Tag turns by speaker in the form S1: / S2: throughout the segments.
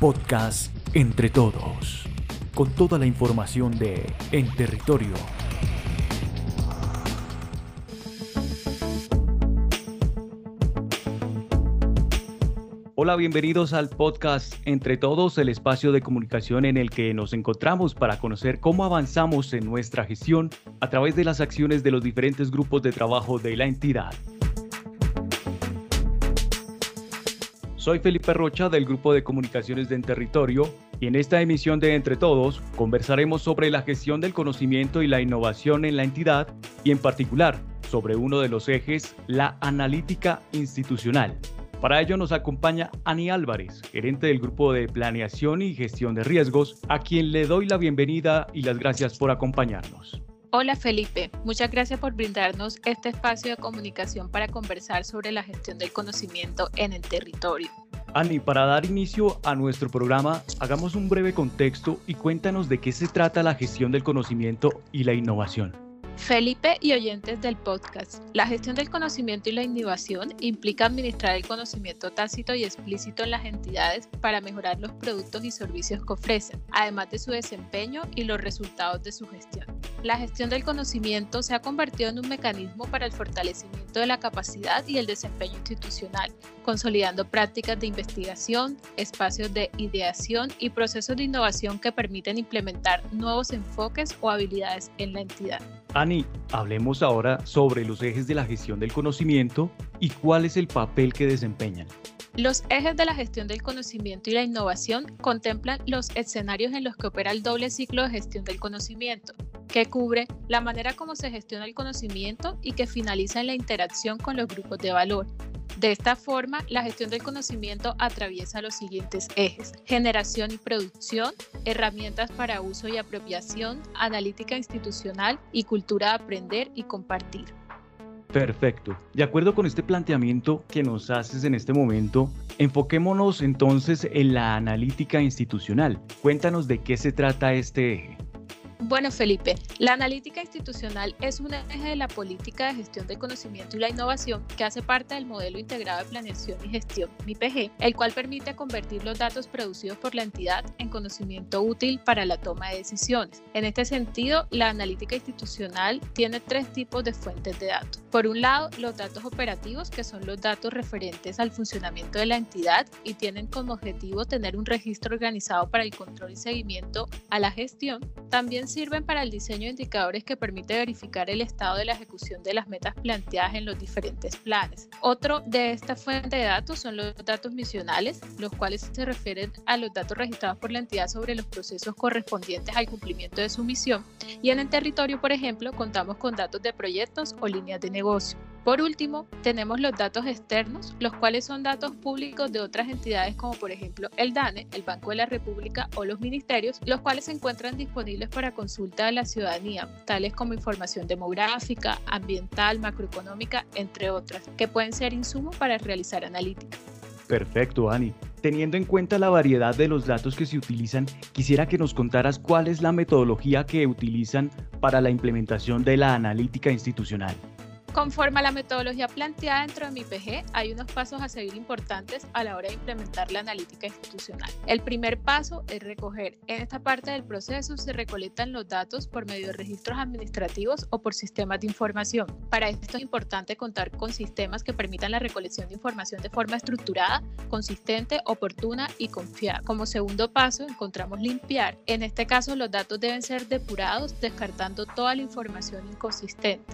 S1: Podcast Entre Todos, con toda la información de En Territorio. Hola, bienvenidos al podcast Entre Todos, el espacio de comunicación en el que nos encontramos para conocer cómo avanzamos en nuestra gestión a través de las acciones de los diferentes grupos de trabajo de la entidad. Soy Felipe Rocha del Grupo de Comunicaciones de En Territorio y en esta emisión de Entre Todos conversaremos sobre la gestión del conocimiento y la innovación en la entidad y en particular sobre uno de los ejes, la analítica institucional. Para ello nos acompaña Ani Álvarez, gerente del Grupo de Planeación y Gestión de Riesgos, a quien le doy la bienvenida y las gracias por acompañarnos.
S2: Hola Felipe, muchas gracias por brindarnos este espacio de comunicación para conversar sobre la gestión del conocimiento en el territorio.
S1: Ani, para dar inicio a nuestro programa, hagamos un breve contexto y cuéntanos de qué se trata la gestión del conocimiento y la innovación.
S2: Felipe y oyentes del podcast, la gestión del conocimiento y la innovación implica administrar el conocimiento tácito y explícito en las entidades para mejorar los productos y servicios que ofrecen, además de su desempeño y los resultados de su gestión. La gestión del conocimiento se ha convertido en un mecanismo para el fortalecimiento de la capacidad y el desempeño institucional, consolidando prácticas de investigación, espacios de ideación y procesos de innovación que permiten implementar nuevos enfoques o habilidades en la entidad.
S1: Ani, hablemos ahora sobre los ejes de la gestión del conocimiento y cuál es el papel que desempeñan.
S2: Los ejes de la gestión del conocimiento y la innovación contemplan los escenarios en los que opera el doble ciclo de gestión del conocimiento, que cubre la manera como se gestiona el conocimiento y que finaliza en la interacción con los grupos de valor, de esta forma, la gestión del conocimiento atraviesa los siguientes ejes. Generación y producción, herramientas para uso y apropiación, analítica institucional y cultura de aprender y compartir.
S1: Perfecto. De acuerdo con este planteamiento que nos haces en este momento, enfoquémonos entonces en la analítica institucional. Cuéntanos de qué se trata este eje.
S2: Bueno, Felipe, la analítica institucional es un eje de la política de gestión de conocimiento y la innovación que hace parte del modelo integrado de planeación y gestión, MIPG, el cual permite convertir los datos producidos por la entidad en conocimiento útil para la toma de decisiones. En este sentido, la analítica institucional tiene tres tipos de fuentes de datos. Por un lado, los datos operativos, que son los datos referentes al funcionamiento de la entidad y tienen como objetivo tener un registro organizado para el control y seguimiento a la gestión. También sirven para el diseño de indicadores que permite verificar el estado de la ejecución de las metas planteadas en los diferentes planes. Otro de esta fuente de datos son los datos misionales, los cuales se refieren a los datos registrados por la entidad sobre los procesos correspondientes al cumplimiento de su misión. Y en el territorio, por ejemplo, contamos con datos de proyectos o líneas de negocio. Por último, tenemos los datos externos, los cuales son datos públicos de otras entidades como por ejemplo el DANE, el Banco de la República o los ministerios, los cuales se encuentran disponibles para consulta de la ciudadanía, tales como información demográfica, ambiental, macroeconómica, entre otras, que pueden ser insumos para realizar analítica.
S1: Perfecto, Ani. Teniendo en cuenta la variedad de los datos que se utilizan, quisiera que nos contaras cuál es la metodología que utilizan para la implementación de la analítica institucional.
S2: Conforme a la metodología planteada dentro de mi PG, hay unos pasos a seguir importantes a la hora de implementar la analítica institucional. El primer paso es recoger. En esta parte del proceso se recolectan los datos por medio de registros administrativos o por sistemas de información. Para esto es importante contar con sistemas que permitan la recolección de información de forma estructurada, consistente, oportuna y confiable. Como segundo paso encontramos limpiar. En este caso los datos deben ser depurados descartando toda la información inconsistente.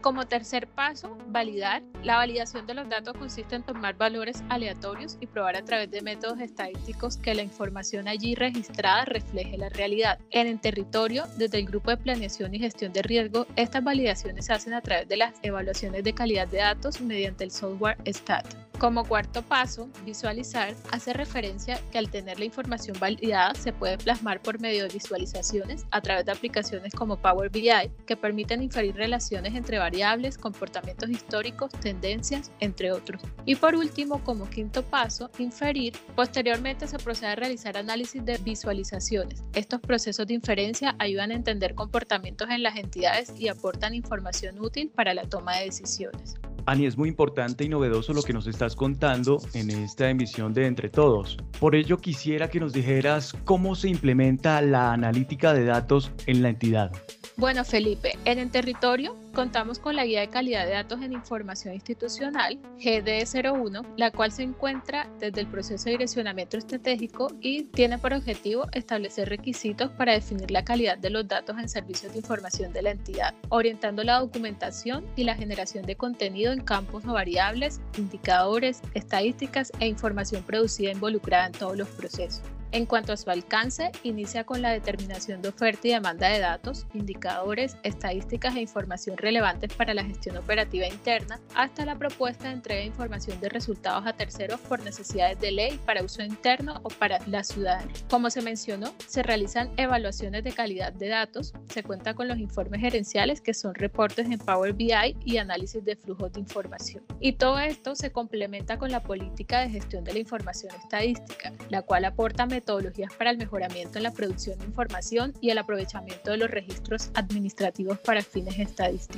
S2: Como tercer paso, validar. La validación de los datos consiste en tomar valores aleatorios y probar a través de métodos estadísticos que la información allí registrada refleje la realidad. En el territorio, desde el Grupo de Planeación y Gestión de Riesgo, estas validaciones se hacen a través de las evaluaciones de calidad de datos mediante el software STAT. Como cuarto paso, visualizar hace referencia que al tener la información validada se puede plasmar por medio de visualizaciones a través de aplicaciones como Power BI que permiten inferir relaciones entre variables, comportamientos históricos, tendencias, entre otros. Y por último, como quinto paso, inferir. Posteriormente se procede a realizar análisis de visualizaciones. Estos procesos de inferencia ayudan a entender comportamientos en las entidades y aportan información útil para la toma de decisiones.
S1: Ani, es muy importante y novedoso lo que nos estás contando en esta emisión de Entre Todos. Por ello quisiera que nos dijeras cómo se implementa la analítica de datos en la entidad.
S2: Bueno, Felipe, en el territorio contamos con la Guía de Calidad de Datos en Información Institucional, GD01, la cual se encuentra desde el proceso de direccionamiento estratégico y tiene por objetivo establecer requisitos para definir la calidad de los datos en servicios de información de la entidad, orientando la documentación y la generación de contenido en campos no variables, indicadores, estadísticas e información producida involucrada en todos los procesos. En cuanto a su alcance, inicia con la determinación de oferta y demanda de datos, indicadores, estadísticas e información relevantes para la gestión operativa interna, hasta la propuesta de entrega de información de resultados a terceros por necesidades de ley para uso interno o para la ciudadanía. Como se mencionó, se realizan evaluaciones de calidad de datos, se cuenta con los informes gerenciales que son reportes en Power BI y análisis de flujos de información. Y todo esto se complementa con la política de gestión de la información estadística, la cual aporta metodologías para el mejoramiento en la producción de información y el aprovechamiento de los registros administrativos para fines estadísticos.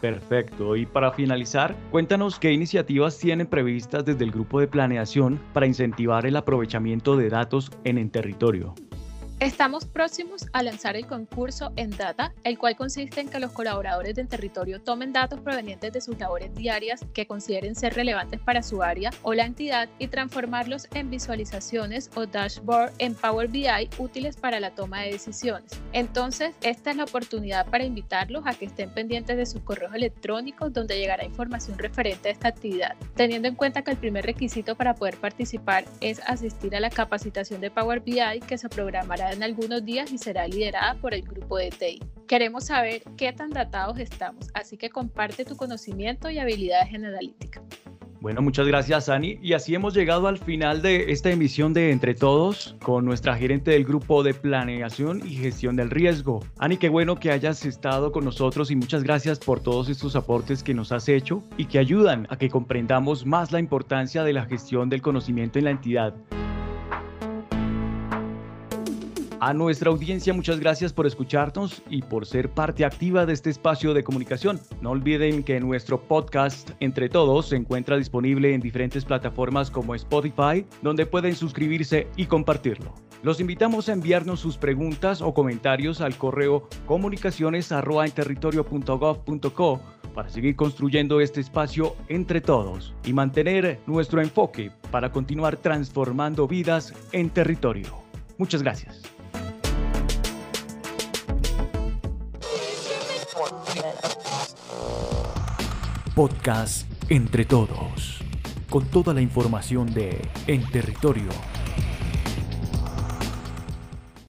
S1: Perfecto. Y para finalizar, cuéntanos qué iniciativas tienen previstas desde el grupo de planeación para incentivar el aprovechamiento de datos en el territorio.
S2: Estamos próximos a lanzar el concurso en Data, el cual consiste en que los colaboradores del territorio tomen datos provenientes de sus labores diarias que consideren ser relevantes para su área o la entidad y transformarlos en visualizaciones o dashboard en Power BI útiles para la toma de decisiones. Entonces, esta es la oportunidad para invitarlos a que estén pendientes de sus correos electrónicos donde llegará información referente a esta actividad, teniendo en cuenta que el primer requisito para poder participar es asistir a la capacitación de Power BI que se programará en algunos días y será liderada por el grupo de TI. Queremos saber qué tan datados estamos, así que comparte tu conocimiento y habilidades en analítica.
S1: Bueno, muchas gracias, Ani. Y así hemos llegado al final de esta emisión de Entre Todos con nuestra gerente del grupo de planeación y gestión del riesgo. Ani, qué bueno que hayas estado con nosotros y muchas gracias por todos estos aportes que nos has hecho y que ayudan a que comprendamos más la importancia de la gestión del conocimiento en la entidad. A nuestra audiencia, muchas gracias por escucharnos y por ser parte activa de este espacio de comunicación. No olviden que nuestro podcast Entre Todos se encuentra disponible en diferentes plataformas como Spotify, donde pueden suscribirse y compartirlo. Los invitamos a enviarnos sus preguntas o comentarios al correo comunicaciones@enterritorio.gov.co para seguir construyendo este espacio entre todos y mantener nuestro enfoque para continuar transformando vidas en territorio. Muchas gracias. Podcast Entre Todos, con toda la información de En Territorio